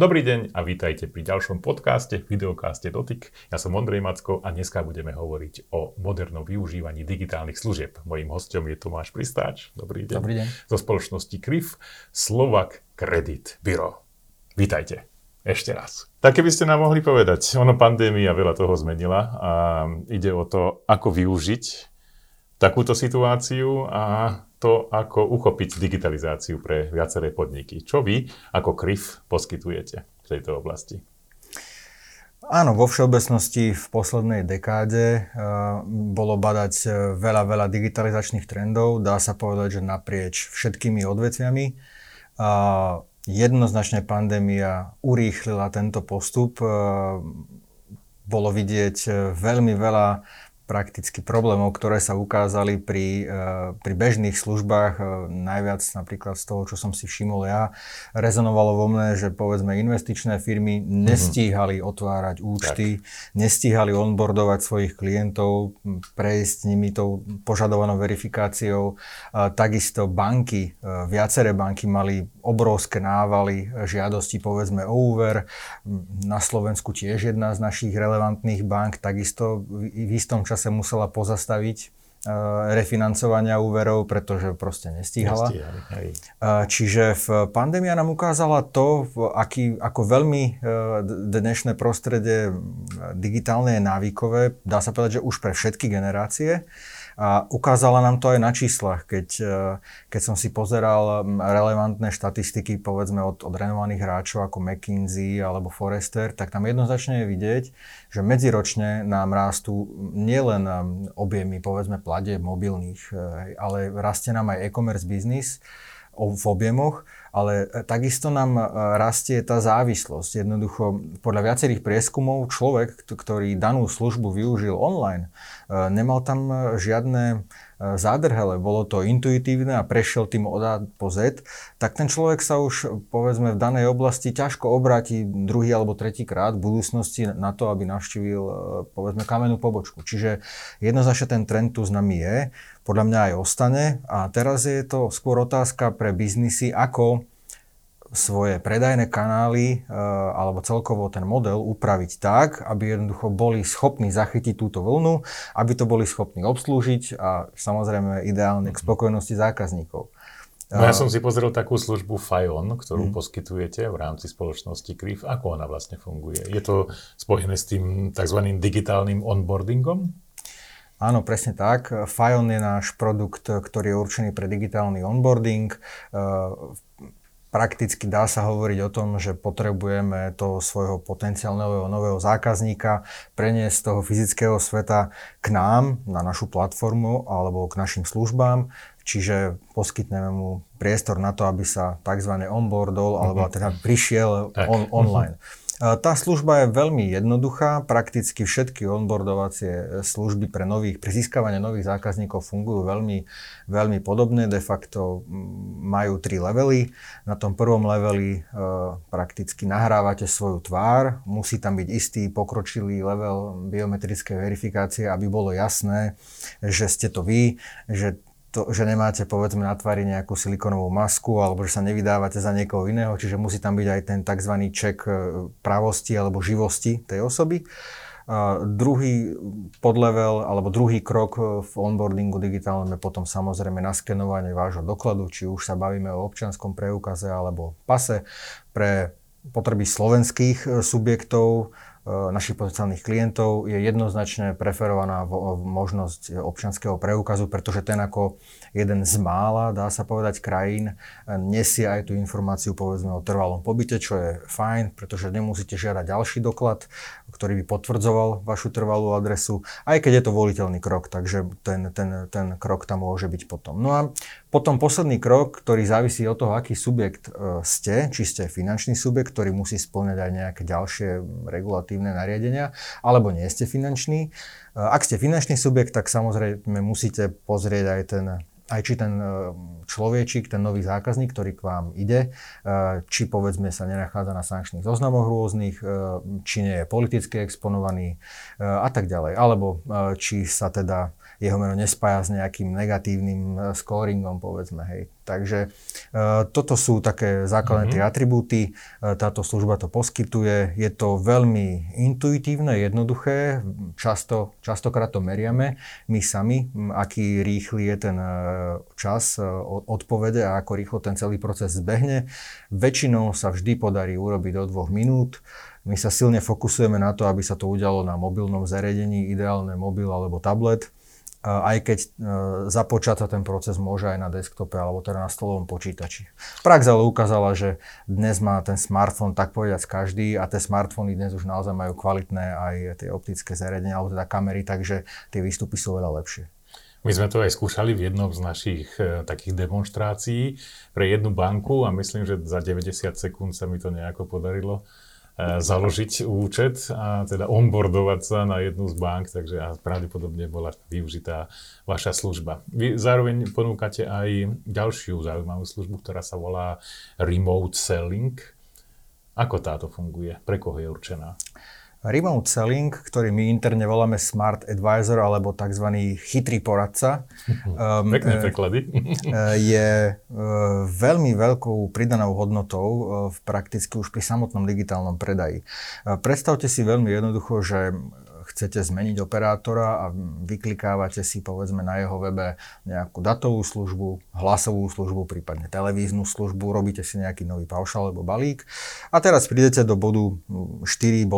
Dobrý deň a vítajte pri ďalšom podcaste, videokáste Dotyk. Ja som Ondrej Macko a dneska budeme hovoriť o modernom využívaní digitálnych služieb. Mojím hostom je Tomáš Pristáč. Dobrý deň. Dobrý deň. Zo spoločnosti KRIF Slovak Credit Bureau. Vítajte. Ešte raz. Tak keby ste nám mohli povedať, ono pandémia veľa toho zmenila a ide o to, ako využiť takúto situáciu a to, ako uchopiť digitalizáciu pre viaceré podniky. Čo vy ako KRIF poskytujete v tejto oblasti? Áno, vo všeobecnosti v poslednej dekáde uh, bolo badať uh, veľa, veľa digitalizačných trendov. Dá sa povedať, že naprieč všetkými odvetviami. Uh, jednoznačne pandémia urýchlila tento postup. Uh, bolo vidieť veľmi veľa prakticky problémov, ktoré sa ukázali pri, e, pri bežných službách. E, najviac napríklad z toho, čo som si všimol ja, rezonovalo vo mne, že povedzme investičné firmy mhm. nestíhali otvárať účty, tak. nestíhali onboardovať svojich klientov, prejsť nimi tou požadovanou verifikáciou. Takisto banky, e, viaceré banky mali obrovské návaly žiadosti povedzme o úver. Na Slovensku tiež jedna z našich relevantných bank takisto v istom čase musela pozastaviť uh, refinancovania úverov, pretože proste nestíhala. Nestíhali, uh, čiže v pandémia nám ukázala to, aký, ako veľmi uh, dnešné prostredie digitálne je návykové, dá sa povedať, že už pre všetky generácie. A ukázala nám to aj na číslach, keď, e, keď som si pozeral relevantné štatistiky, povedzme od, od renovaných hráčov ako McKinsey alebo Forrester, tak tam jednoznačne je vidieť, že medziročne nám rastú nielen objemy, povedzme, plade mobilných, e, ale rastie nám aj e-commerce business v objemoch, ale e, takisto nám rastie tá závislosť. Jednoducho, podľa viacerých prieskumov, človek, ktorý danú službu využil online, nemal tam žiadne zádrhele, bolo to intuitívne a prešiel tým od A po Z, tak ten človek sa už povedzme v danej oblasti ťažko obráti druhý alebo tretí krát v budúcnosti na to, aby navštívil povedzme kamennú pobočku. Čiže jednoznačne ten trend tu s nami je, podľa mňa aj ostane a teraz je to skôr otázka pre biznisy, ako svoje predajné kanály e, alebo celkovo ten model upraviť tak, aby jednoducho boli schopní zachytiť túto vlnu, aby to boli schopní obslúžiť a samozrejme ideálne k mhm. spokojnosti zákazníkov. No ja som si pozrel takú službu Fajon, ktorú mm. poskytujete v rámci spoločnosti KRIF. Ako ona vlastne funguje? Je to spojené s tým tzv. digitálnym onboardingom? Áno, presne tak. Fajon je náš produkt, ktorý je určený pre digitálny onboarding. E, prakticky dá sa hovoriť o tom, že potrebujeme toho svojho potenciálneho nového zákazníka preniesť z toho fyzického sveta k nám, na našu platformu alebo k našim službám, čiže poskytneme mu priestor na to, aby sa tzv. onboardol, alebo mhm. teda prišiel on, online. Tá služba je veľmi jednoduchá, prakticky všetky onboardovacie služby pre nových, pri získavaní nových zákazníkov fungujú veľmi, veľmi podobne, de facto majú tri levely. Na tom prvom leveli e, prakticky nahrávate svoju tvár, musí tam byť istý pokročilý level biometrickej verifikácie, aby bolo jasné, že ste to vy, že to, že nemáte povedzme na tvári nejakú silikonovú masku alebo že sa nevydávate za niekoho iného, čiže musí tam byť aj ten tzv. ček e, pravosti alebo živosti tej osoby. A druhý podlevel alebo druhý krok e, v onboardingu digitálnom je potom samozrejme naskenovanie vášho dokladu, či už sa bavíme o občianskom preukaze alebo pase pre potreby slovenských e, subjektov E, našich potenciálnych klientov je jednoznačne preferovaná možnosť občianského preukazu, pretože ten ako jeden z mála, dá sa povedať, krajín e, nesie aj tú informáciu povedzme o trvalom pobyte, čo je fajn, pretože nemusíte žiadať ďalší doklad, ktorý by potvrdzoval vašu trvalú adresu, aj keď je to voliteľný krok, takže ten, ten, ten krok tam môže byť potom. No a potom posledný krok, ktorý závisí od toho, aký subjekt e, ste, či ste finančný subjekt, ktorý musí splňať aj nejaké ďalšie regulatívne legislatívne nariadenia, alebo nie ste finančný. Ak ste finančný subjekt, tak samozrejme musíte pozrieť aj ten aj či ten e, človečik, ten nový zákazník, ktorý k vám ide, e, či povedzme sa nenachádza na sankčných zoznamoch rôznych, či nie je politicky exponovaný a tak ďalej. Alebo či sa teda jeho meno nespája s nejakým negatívnym e, scoringom, povedzme, hej. Takže uh, toto sú také základné mm-hmm. tie atribúty, uh, táto služba to poskytuje, je to veľmi intuitívne, jednoduché, často, častokrát to meriame my sami, aký rýchly je ten čas odpovede a ako rýchlo ten celý proces zbehne. Väčšinou sa vždy podarí urobiť do dvoch minút. My sa silne fokusujeme na to, aby sa to udialo na mobilnom zariadení, ideálne mobil alebo tablet aj keď e, započať sa ten proces môže aj na desktope alebo teda na stolovom počítači. Prax ale ukázala, že dnes má ten smartfón tak povedať každý a tie smartfóny dnes už naozaj majú kvalitné aj tie optické zariadenia alebo teda kamery, takže tie výstupy sú veľa lepšie. My sme to aj skúšali v jednom z našich e, takých demonstrácií pre jednu banku a myslím, že za 90 sekúnd sa mi to nejako podarilo založiť účet a teda onboardovať sa na jednu z bank, takže pravdepodobne bola využitá vaša služba. Vy zároveň ponúkate aj ďalšiu zaujímavú službu, ktorá sa volá Remote Selling. Ako táto funguje? Pre koho je určená? Remote selling, ktorý my interne voláme Smart Advisor alebo tzv. chytrý poradca, um, Pekné preklady. je uh, veľmi veľkou pridanou hodnotou v prakticky už pri samotnom digitálnom predaji. Predstavte si veľmi jednoducho, že chcete zmeniť operátora a vyklikávate si povedzme na jeho webe nejakú datovú službu, hlasovú službu, prípadne televíznu službu, robíte si nejaký nový paušal alebo balík a teraz prídete do bodu 4.2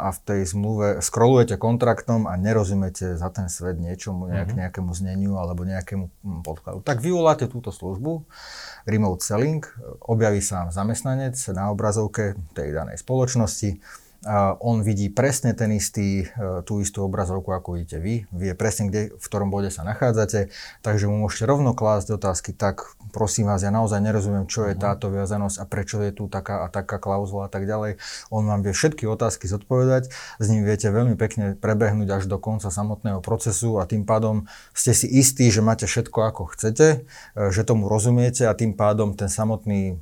a v tej zmluve scrollujete kontraktom a nerozumiete za ten svet niečomu, nejak, mhm. nejakému zneniu alebo nejakému hm, podkladu. Tak vyvoláte túto službu, remote selling, objaví sa vám zamestnanec na obrazovke tej danej spoločnosti, on vidí presne ten istý, e, tú istú obrazovku, ako vidíte vy, vie presne, kde, v ktorom bode sa nachádzate, takže mu môžete rovno klásť otázky, tak prosím vás, ja naozaj nerozumiem, čo je mhm. táto viazanosť a prečo je tu taká a taká klauzula a tak ďalej. On vám vie všetky otázky zodpovedať, s ním viete veľmi pekne prebehnúť až do konca samotného procesu a tým pádom ste si istí, že máte všetko ako chcete, e, že tomu rozumiete a tým pádom ten samotný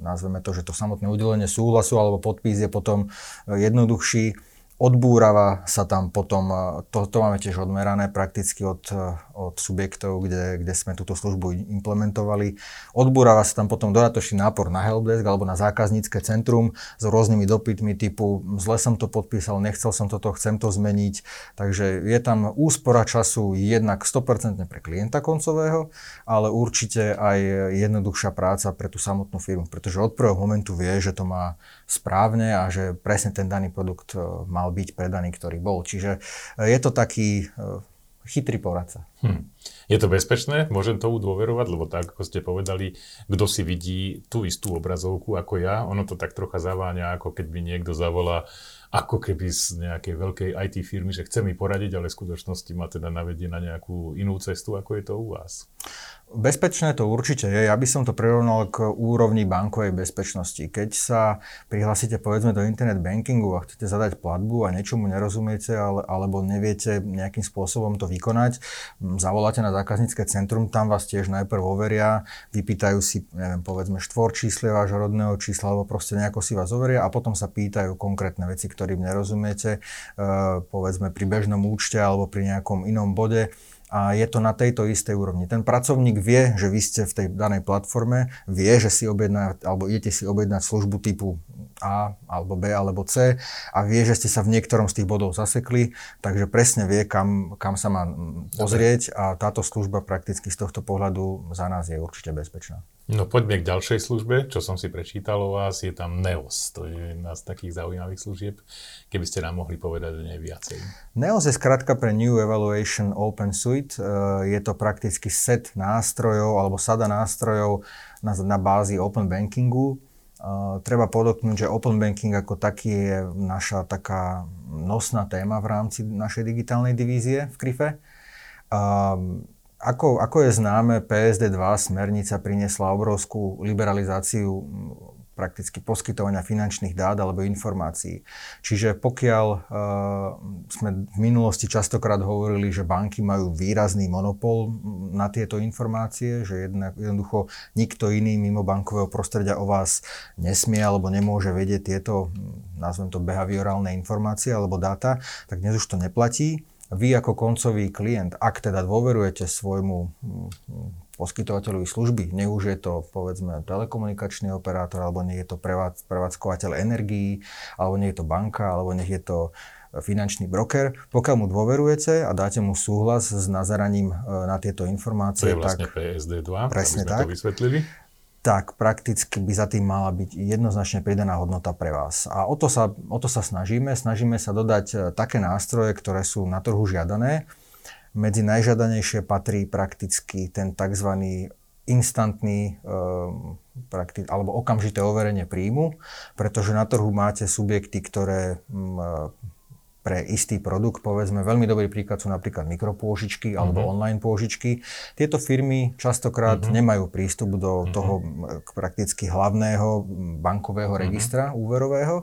nazveme to, že to samotné udelenie súhlasu alebo podpis je potom jednoduchší. Odbúrava sa tam potom, e, to, to máme tiež odmerané prakticky od, e, od subjektov, kde, kde sme túto službu implementovali. Odbúrava sa tam potom dodatočný nápor na helpdesk alebo na zákaznícke centrum s rôznymi dopytmi typu zle som to podpísal, nechcel som toto, chcem to zmeniť. Takže je tam úspora času jednak 100% pre klienta koncového, ale určite aj jednoduchšia práca pre tú samotnú firmu, pretože od prvého momentu vie, že to má správne a že presne ten daný produkt e, mal byť predaný, ktorý bol. Čiže e, je to taký e, chytrý poradca. Hm. Je to bezpečné? Môžem tomu dôverovať? Lebo tak, ako ste povedali, kto si vidí tú istú obrazovku ako ja, ono to tak trocha zaváňa, ako keď mi niekto zavolá ako keby z nejakej veľkej IT firmy, že chce mi poradiť, ale v skutočnosti ma teda navedie na nejakú inú cestu, ako je to u vás. Bezpečné to určite je. Ja by som to prirovnal k úrovni bankovej bezpečnosti. Keď sa prihlásite povedzme do internet bankingu a chcete zadať platbu a niečomu nerozumiete ale, alebo neviete nejakým spôsobom to vykonať, zavoláte na zákaznícke centrum, tam vás tiež najprv overia, vypýtajú si, neviem, povedzme štvor čísle vášho rodného čísla alebo proste nejako si vás overia a potom sa pýtajú konkrétne veci, ktorým nerozumiete, e, povedzme pri bežnom účte alebo pri nejakom inom bode a je to na tejto istej úrovni. Ten pracovník vie, že vy ste v tej danej platforme, vie, že si objedná, alebo idete si objednať službu typu A, alebo B, alebo C a vie, že ste sa v niektorom z tých bodov zasekli, takže presne vie, kam, kam sa má pozrieť a táto služba prakticky z tohto pohľadu za nás je určite bezpečná. No poďme k ďalšej službe, čo som si prečítal o vás, je tam NEOS, to je jedna z takých zaujímavých služieb, keby ste nám mohli povedať o nej viacej. NEOS je skratka pre New Evaluation Open Suite, e, je to prakticky set nástrojov alebo sada nástrojov na, na bázi Open Bankingu. Uh, treba podotknúť, že Open Banking ako taký je naša taká nosná téma v rámci našej digitálnej divízie v Krife. Uh, ako, ako je známe, PSD2 smernica priniesla obrovskú liberalizáciu prakticky poskytovania finančných dát alebo informácií. Čiže pokiaľ uh, sme v minulosti častokrát hovorili, že banky majú výrazný monopol na tieto informácie, že jednak, jednoducho nikto iný mimo bankového prostredia o vás nesmie alebo nemôže vedieť tieto, nazvem to behaviorálne informácie alebo dáta, tak dnes už to neplatí vy ako koncový klient, ak teda dôverujete svojmu mm, poskytovateľovi služby, nech už je to povedzme telekomunikačný operátor, alebo nech je to prevádzkovateľ energií, alebo nech je to banka, alebo nech je to finančný broker. Pokiaľ mu dôverujete a dáte mu súhlas s nazeraním e, na tieto informácie, to je vlastne tak, PSD2, presne aby sme tak, to vysvetlili tak prakticky by za tým mala byť jednoznačne pridaná hodnota pre vás. A o to sa, o to sa snažíme. Snažíme sa dodať e, také nástroje, ktoré sú na trhu žiadané. Medzi najžiadanejšie patrí prakticky ten tzv. instantný e, prakti- alebo okamžité overenie príjmu, pretože na trhu máte subjekty, ktoré m, pre istý produkt, povedzme, veľmi dobrý príklad sú napríklad mikropôžičky alebo uh-huh. online pôžičky. Tieto firmy častokrát uh-huh. nemajú prístup do uh-huh. toho prakticky hlavného bankového registra uh-huh. úverového,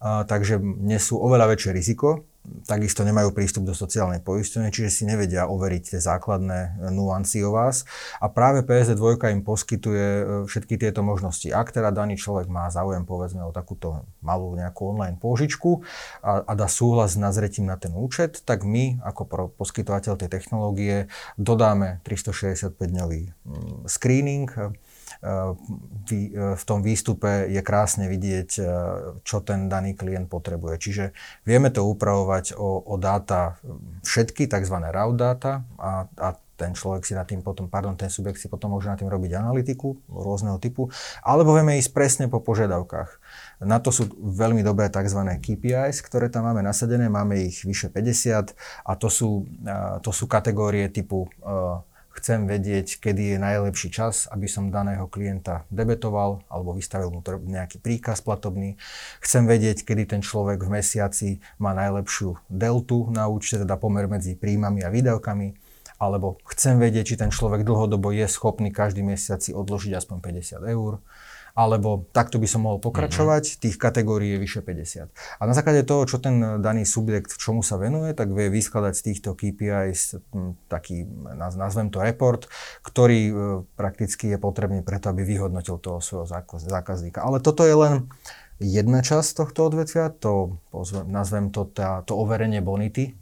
a, takže nesú oveľa väčšie riziko takisto nemajú prístup do sociálnej poisťovne, čiže si nevedia overiť tie základné nuancy o vás. A práve PSD2 im poskytuje e, všetky tieto možnosti. Ak teda daný človek má záujem povedzme o takúto malú nejakú online pôžičku a, a dá súhlas s nazretím na ten účet, tak my ako poskytovateľ tej technológie dodáme 365-dňový mm, screening, v tom výstupe je krásne vidieť, e, čo ten daný klient potrebuje. Čiže vieme to upravovať o, o dáta všetky, tzv. raw data a, a ten človek si na tým potom, pardon, ten subjekt si potom môže na tým robiť analytiku rôzneho typu, alebo vieme ísť presne po požiadavkách. Na to sú veľmi dobré tzv. KPIs, ktoré tam máme nasadené, máme ich vyše 50 a to sú, to sú kategórie typu uh, chcem vedieť, kedy je najlepší čas, aby som daného klienta debetoval alebo vystavil mu nejaký príkaz platobný. Chcem vedieť, kedy ten človek v mesiaci má najlepšiu deltu na účte, teda pomer medzi príjmami a výdavkami. Alebo chcem vedieť, či ten človek dlhodobo je schopný každý mesiac si odložiť aspoň 50 eur alebo takto by som mohol pokračovať, mm-hmm. tých kategórií je vyše 50. A na základe toho, čo ten daný subjekt, čomu sa venuje, tak vie vyskladať z týchto KPIs taký, nazvem to report, ktorý e, prakticky je potrebný preto, aby vyhodnotil toho svojho zákazníka. Ale toto je len jedna časť tohto odvetvia, to nazvem to tá, to overenie bonity,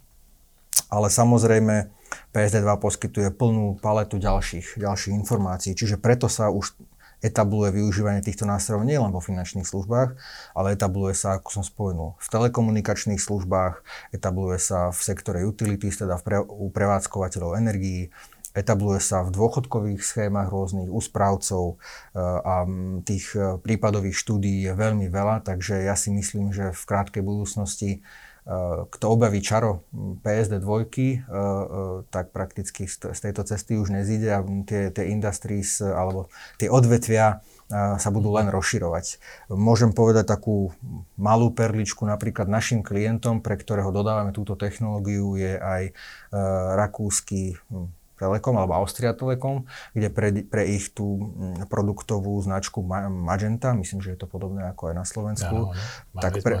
ale samozrejme PSD2 poskytuje plnú paletu ďalších, ďalších informácií, čiže preto sa už etabluje využívanie týchto nástrojov nielen vo finančných službách, ale etabluje sa, ako som spomenul, v telekomunikačných službách, etabluje sa v sektore utilities, teda v pre, u prevádzkovateľov energií, etabluje sa v dôchodkových schémach rôznych úspravcov e, a tých e, prípadových štúdií je veľmi veľa, takže ja si myslím, že v krátkej budúcnosti kto objaví čaro PSD dvojky, tak prakticky z tejto cesty už nezíde a tie, tie industries alebo tie odvetvia sa budú len rozširovať. Môžem povedať takú malú perličku napríklad našim klientom, pre ktorého dodávame túto technológiu, je aj rakúsky Telekom alebo Austria Telekom, kde pre, pre ich tú mm, produktovú značku Magenta, myslím, že je to podobné ako aj na Slovensku, ja, tak pre,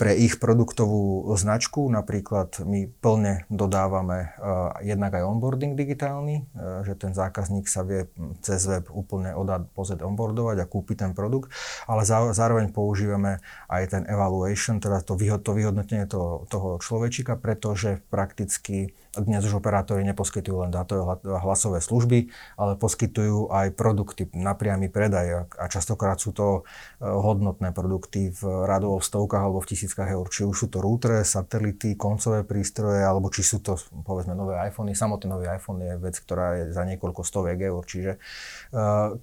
pre ich produktovú značku napríklad my plne dodávame uh, jednak aj onboarding digitálny, uh, že ten zákazník sa vie hm, cez web úplne odať pozrieť onboardovať a kúpiť ten produkt, ale zá, zároveň používame aj ten evaluation, teda to, vyhod, to vyhodnotenie toho, toho človečika, pretože prakticky dnes už operátori neposkytujú len dátové hlasové služby, ale poskytujú aj produkty na priamy predaj a častokrát sú to e, hodnotné produkty v radovo stovkách alebo v tisíckach eur. Či už sú to routere, satelity, koncové prístroje, alebo či sú to povedzme nové iPhony. Samotný nový iPhone je vec, ktorá je za niekoľko stoviek eur. Čiže e,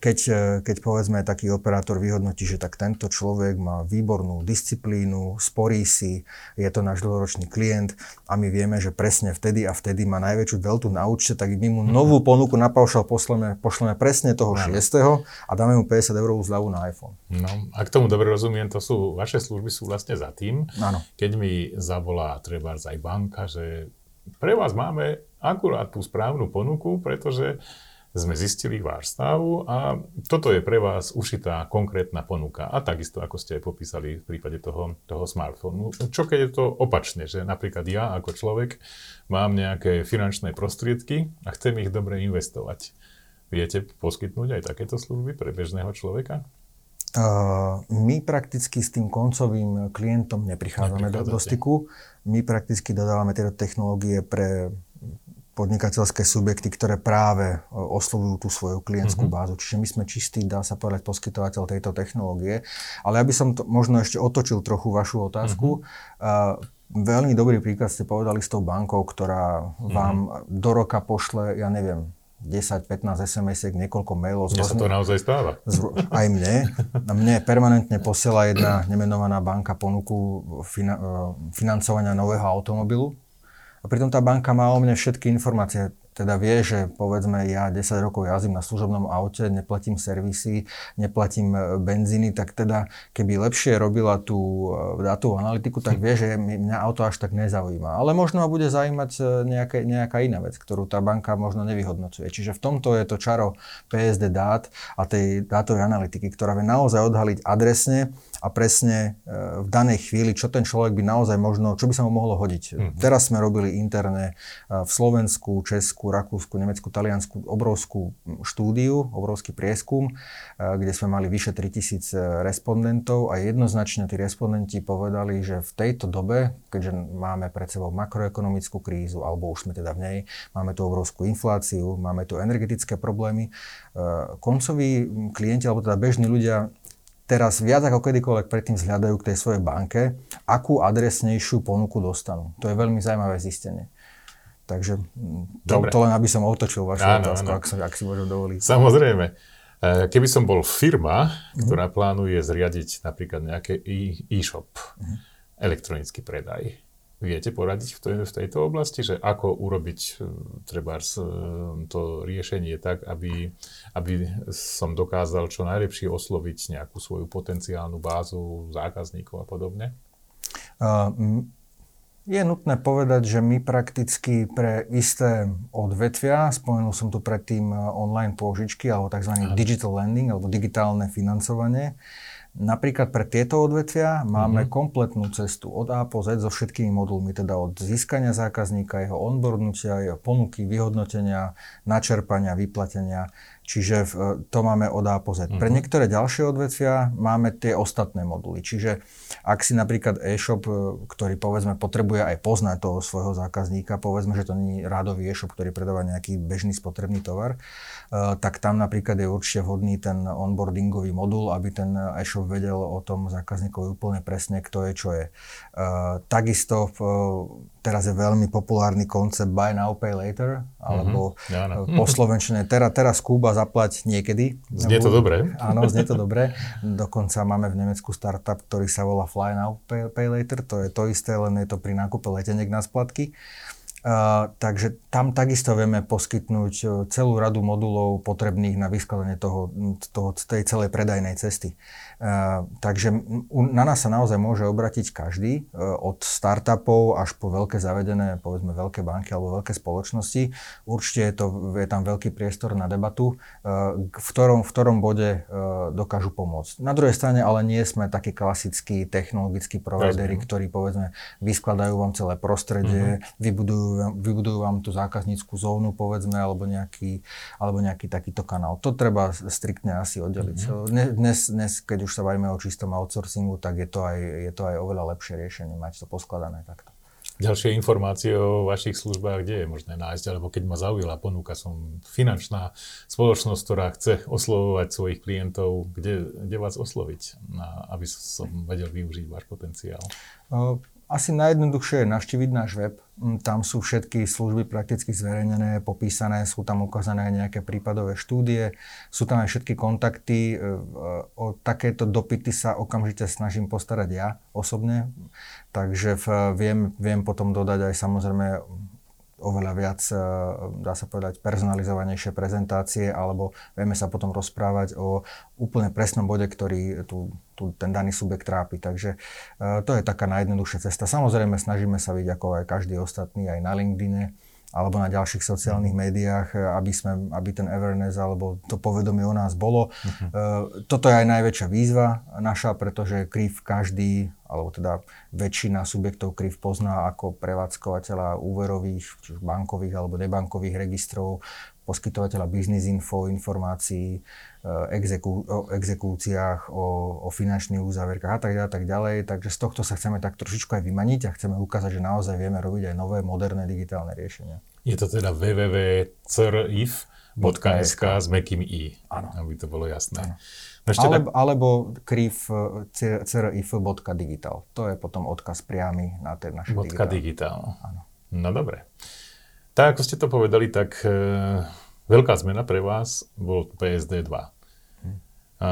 keď, e, keď povedzme taký operátor vyhodnotí, že tak tento človek má výbornú disciplínu, sporí si, je to náš dlhoročný klient a my vieme, že presne vtedy a vtedy má najväčšiu deltu na účte, tak my mu novú ponuku na paušal pošleme, pošleme presne toho no. 6. a dáme mu 50 eurovú zľavu na iPhone. No, ak tomu dobre rozumiem, to sú, vaše služby sú vlastne za tým, ano. keď mi zavolá treba aj banka, že pre vás máme akurát tú správnu ponuku, pretože sme zistili váš stav a toto je pre vás ušitá konkrétna ponuka. A takisto, ako ste aj popísali v prípade toho, toho smartfónu. Čo keď je to opačne, že napríklad ja ako človek mám nejaké finančné prostriedky a chcem ich dobre investovať. Viete poskytnúť aj takéto služby pre bežného človeka? my prakticky s tým koncovým klientom neprichádzame do, do styku. My prakticky dodávame tieto technológie pre podnikateľské subjekty, ktoré práve oslovujú tú svoju klientskú mm-hmm. bázu. Čiže my sme čistý, dá sa povedať, poskytovateľ tejto technológie. Ale aby som to možno ešte otočil trochu vašu otázku. Mm-hmm. Uh, veľmi dobrý príklad ste povedali s tou bankou, ktorá vám mm-hmm. do roka pošle, ja neviem, 10-15 SMS-iek, niekoľko mailov. Mne sa to naozaj stáva. Z, aj mne. Mne permanentne posiela jedna nemenovaná banka ponuku fina, e, financovania nového automobilu. A pritom tá banka má o mne všetky informácie teda vie, že povedzme ja 10 rokov jazdím na služobnom aute, neplatím servisy, neplatím e, benzíny, tak teda keby lepšie robila tú e, dátovú analytiku, tak vie, že mňa auto až tak nezaujíma. Ale možno ma bude zaujímať e, nejaké, nejaká iná vec, ktorú tá banka možno nevyhodnocuje. Čiže v tomto je to čaro PSD dát a tej dátovej analytiky, ktorá vie naozaj odhaliť adresne a presne v danej chvíli, čo ten človek by naozaj možno, čo by sa mu mohlo hodiť. Mm. Teraz sme robili interné v Slovensku, Česku, Rakúsku, Nemecku, Taliansku obrovskú štúdiu, obrovský prieskum, eh, kde sme mali vyše 3000 eh, respondentov a jednoznačne tí respondenti povedali, že v tejto dobe, keďže máme pred sebou makroekonomickú krízu, alebo už sme teda v nej, máme tu obrovskú infláciu, máme tu energetické problémy, eh, koncoví klienti, alebo teda bežní ľudia teraz viac ako kedykoľvek predtým zhľadajú k tej svojej banke, akú adresnejšiu ponuku dostanú. To je veľmi zaujímavé zistenie. Takže mm, to, to len aby som otočil vašu áno, otázku, áno. Ak, ak si môžem dovoliť. Samozrejme. E, keby som bol firma, uh-huh. ktorá plánuje zriadiť napríklad nejaké e-shop, uh-huh. elektronický predaj, viete poradiť v, tej, v tejto oblasti, že ako urobiť e, treba e, to riešenie tak, aby, aby som dokázal čo najlepšie osloviť nejakú svoju potenciálnu bázu zákazníkov a podobne? Uh, je nutné povedať, že my prakticky pre isté odvetvia, spomenul som tu predtým eh, online pôžičky alebo tzv. digital lending alebo digitálne financovanie, Napríklad pre tieto odvetvia máme mm-hmm. kompletnú cestu od A po Z so všetkými modulmi, teda od získania zákazníka, jeho onboardnutia, jeho ponuky, vyhodnotenia, načerpania, vyplatenia. Čiže to máme od A po Z. Mm-hmm. Pre mhm. niektoré ďalšie odvetvia máme tie ostatné moduly. Čiže ak si napríklad e-shop, e, ktorý povedzme potrebuje aj poznať toho svojho zákazníka, povedzme, že to nie je rádový e-shop, ktorý predáva nejaký bežný spotrebný tovar, e, tak tam napríklad je určite vhodný ten onboardingový modul, aby ten e-shop vedel o tom zákazníkovi úplne presne, kto je, čo je. E, takisto teraz je veľmi populárny koncept buy now, pay later, alebo mm-hmm. ja, no. po slovenčine teraz, teraz Kúba zaplať niekedy. Znie to dobre. Áno, znie to dobre. Dokonca máme v Nemecku startup, ktorý sa volá Fly now, pay, pay later. To je to isté, len je to pri nákupe leteniek na splatky. Uh, takže tam takisto vieme poskytnúť e, celú radu modulov potrebných na vyskladanie toho, toho, tej celej predajnej cesty. Uh, takže na nás sa naozaj môže obratiť každý, uh, od startupov až po veľké zavedené, povedzme veľké banky alebo veľké spoločnosti. Určite je, to, je tam veľký priestor na debatu, v ktorom, v ktorom bode dokážu pomôcť. Na druhej strane ale nie sme takí klasickí technologickí provideri, ktorí povedzme vyskladajú vám celé prostredie, mm-hmm. vybudujú vybudujú vám tú zákazníckú zónu, povedzme, alebo nejaký, alebo nejaký takýto kanál. To treba striktne asi oddeliť. Mm-hmm. Dnes, dnes, keď už sa bavíme o čistom outsourcingu, tak je to aj, je to aj oveľa lepšie riešenie, mať to poskladané takto. Ďalšie informácie o vašich službách, kde je možné nájsť, alebo keď ma zaujala ponuka, som finančná spoločnosť, ktorá chce oslovovať svojich klientov, kde, kde vás osloviť, na, aby som vedel využiť váš potenciál? Asi najjednoduchšie je navštíviť náš web. Mm, tam sú všetky služby prakticky zverejnené, popísané, sú tam ukázané nejaké prípadové štúdie, sú tam aj všetky kontakty. E, o takéto dopity sa okamžite snažím postarať ja osobne, takže viem, viem potom dodať aj samozrejme oveľa viac, e, dá sa povedať, personalizovanejšie prezentácie, alebo vieme sa potom rozprávať o úplne presnom bode, ktorý tu, tu ten daný subjekt trápi. Takže e, to je taká najjednoduchšia cesta. Samozrejme, snažíme sa byť ako aj každý ostatný, aj na LinkedIne, alebo na ďalších sociálnych mhm. médiách, e, aby, sme, aby ten awareness alebo to povedomie o nás bolo. Uh-huh. Toto je aj najväčšia výzva naša, pretože KRIV každý, alebo teda väčšina subjektov KRIV pozná ako prevádzkovateľa úverových, či bankových alebo nebankových registrov, poskytovateľa business info, informácií, exekú, o exekúciách, o, o finančných úzáverkách a tak ďalej, tak ďalej. Takže z tohto sa chceme tak trošičku aj vymaniť a chceme ukázať, že naozaj vieme robiť aj nové, moderné digitálne riešenia. Je to teda www.crif.sk s mekým i, Áno. aby to bolo jasné. No ešte alebo, tak... alebo krif crif.digital. To je potom odkaz priamy na ten naše Bodka digital. Áno. No dobre. Tak ako ste to povedali, tak e, veľká zmena pre vás bol PSD 2. Hm. A,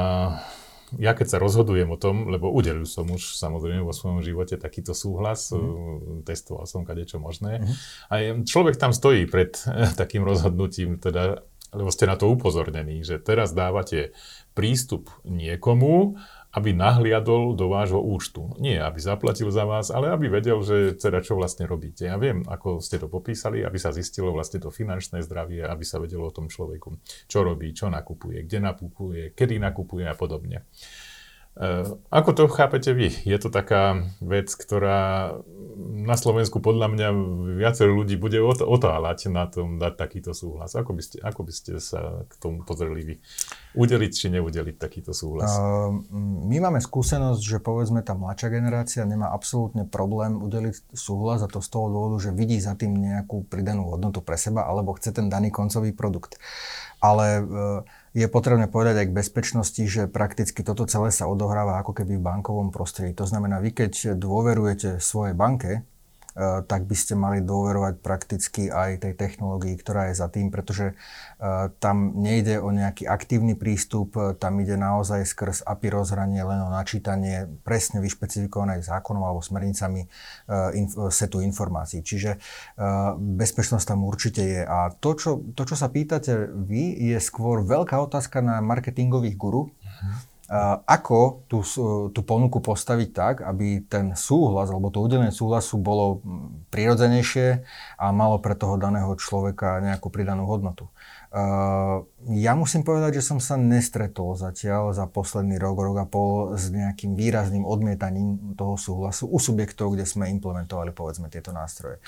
ja keď sa rozhodujem o tom, lebo udelil som už samozrejme vo svojom živote takýto súhlas, mm. testoval som kadečo možné. Mm. A človek tam stojí pred takým rozhodnutím, teda, lebo ste na to upozornení, že teraz dávate prístup niekomu, aby nahliadol do vášho účtu. Nie, aby zaplatil za vás, ale aby vedel, že teda čo vlastne robíte. Ja viem, ako ste to popísali, aby sa zistilo vlastne to finančné zdravie, aby sa vedelo o tom človeku, čo robí, čo nakupuje, kde nakupuje, kedy nakupuje a podobne. Eh, ako to chápete vy? Je to taká vec, ktorá na Slovensku podľa mňa viacero ľudí bude otáľať na tom dať takýto súhlas. Ako by ste, ako by ste sa k tomu pozreli vy? Udeliť či neudeliť takýto súhlas? Uh, my máme skúsenosť, že povedzme tá mladšia generácia nemá absolútne problém udeliť súhlas a to z toho dôvodu, že vidí za tým nejakú pridanú hodnotu pre seba alebo chce ten daný koncový produkt. Ale uh, je potrebné povedať aj k bezpečnosti, že prakticky toto celé sa odohráva ako keby v bankovom prostredí. To znamená, vy keď dôverujete svojej banke, Eh, tak by ste mali dôverovať prakticky aj tej technológii, ktorá je za tým, pretože eh, tam nejde o nejaký aktívny prístup, eh, tam ide naozaj skrz API rozhranie len o načítanie presne vyšpecifikovaných zákonov alebo smernicami setu informácií. Čiže bezpečnosť tam určite je. A to čo, to, čo sa pýtate vy, je skôr veľká otázka na marketingových guru, uh-huh ako tú, tú ponuku postaviť tak, aby ten súhlas alebo to udelenie súhlasu bolo prirodzenejšie a malo pre toho daného človeka nejakú pridanú hodnotu. Ja musím povedať, že som sa nestretol zatiaľ za posledný rok, rok a pol s nejakým výrazným odmietaním toho súhlasu u subjektov, kde sme implementovali povedzme tieto nástroje.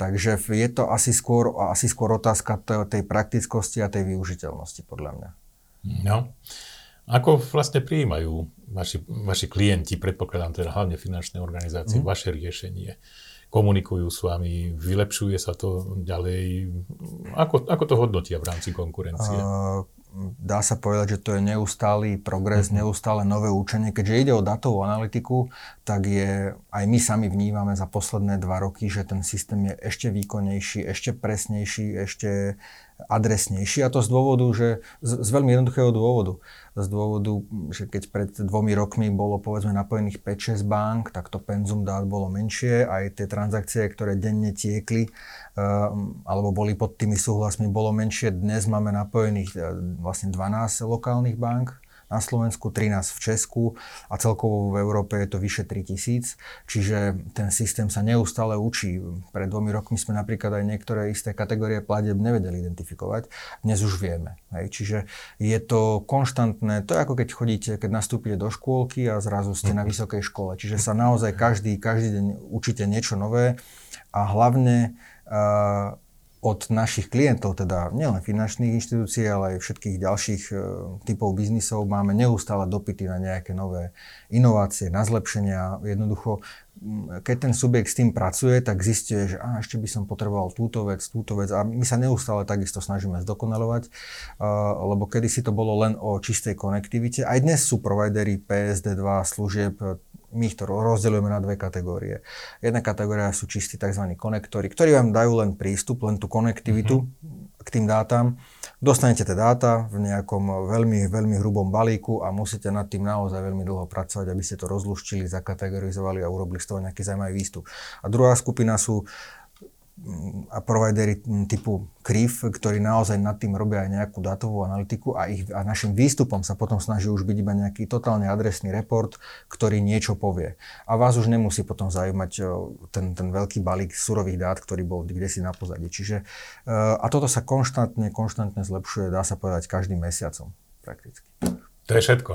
Takže je to asi skôr, asi skôr otázka tej praktickosti a tej využiteľnosti podľa mňa. No. Ako vlastne prijímajú vaši, vaši klienti, predpokladám teda hlavne finančné organizácie, mm. vaše riešenie? Komunikujú s vami, vylepšuje sa to ďalej? Ako, ako to hodnotia v rámci konkurencie? Uh, dá sa povedať, že to je neustály progres, mm-hmm. neustále nové učenie. Keďže ide o datovú analytiku, tak je, aj my sami vnímame za posledné dva roky, že ten systém je ešte výkonnejší, ešte presnejší, ešte adresnejší. A to z dôvodu, že z, z veľmi jednoduchého dôvodu. Z dôvodu, že keď pred dvomi rokmi bolo povedzme napojených 5-6 bank, tak to penzum dát bolo menšie, aj tie transakcie, ktoré denne tiekli, uh, alebo boli pod tými súhlasmi, bolo menšie. Dnes máme napojených uh, vlastne 12 lokálnych bank, na Slovensku, 13 v Česku a celkovo v Európe je to vyše 3000. Čiže ten systém sa neustále učí. Pred dvomi rokmi sme napríklad aj niektoré isté kategórie pladeb nevedeli identifikovať. Dnes už vieme. Hej. Čiže je to konštantné. To je ako keď chodíte, keď nastúpite do škôlky a zrazu ste na vysokej škole. Čiže sa naozaj každý, každý deň učíte niečo nové a hlavne uh, od našich klientov, teda nielen finančných inštitúcií, ale aj všetkých ďalších e, typov biznisov, máme neustále dopity na nejaké nové inovácie, na zlepšenia. Jednoducho, keď ten subjekt s tým pracuje, tak zistuje, že á, ešte by som potreboval túto vec, túto vec. A my sa neustále takisto snažíme zdokonalovať, uh, lebo kedysi to bolo len o čistej konektivite. Aj dnes sú providery PSD2 služieb my ich to rozdeľujeme na dve kategórie. Jedna kategória sú čistí tzv. konektory, ktorí vám dajú len prístup, len tú konektivitu mm-hmm. k tým dátam. Dostanete tie dáta v nejakom veľmi, veľmi hrubom balíku a musíte nad tým naozaj veľmi dlho pracovať, aby ste to rozluštili, zakategorizovali a urobili z toho nejaký zaujímavý výstup. A druhá skupina sú a providery typu KRIF, ktorí naozaj nad tým robia aj nejakú datovú analytiku a, ich, a našim výstupom sa potom snaží už byť iba nejaký totálne adresný report, ktorý niečo povie. A vás už nemusí potom zaujímať ten, ten veľký balík surových dát, ktorý bol kde si na pozadí. Čiže, e, a toto sa konštantne, konštantne zlepšuje, dá sa povedať, každým mesiacom prakticky. To je všetko.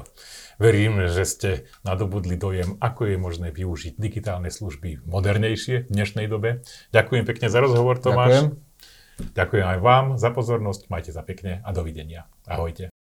Verím, že ste nadobudli dojem, ako je možné využiť digitálne služby modernejšie v dnešnej dobe. Ďakujem pekne za rozhovor, Tomáš. Ďakujem. Ďakujem aj vám za pozornosť, majte sa pekne a dovidenia. Ahojte.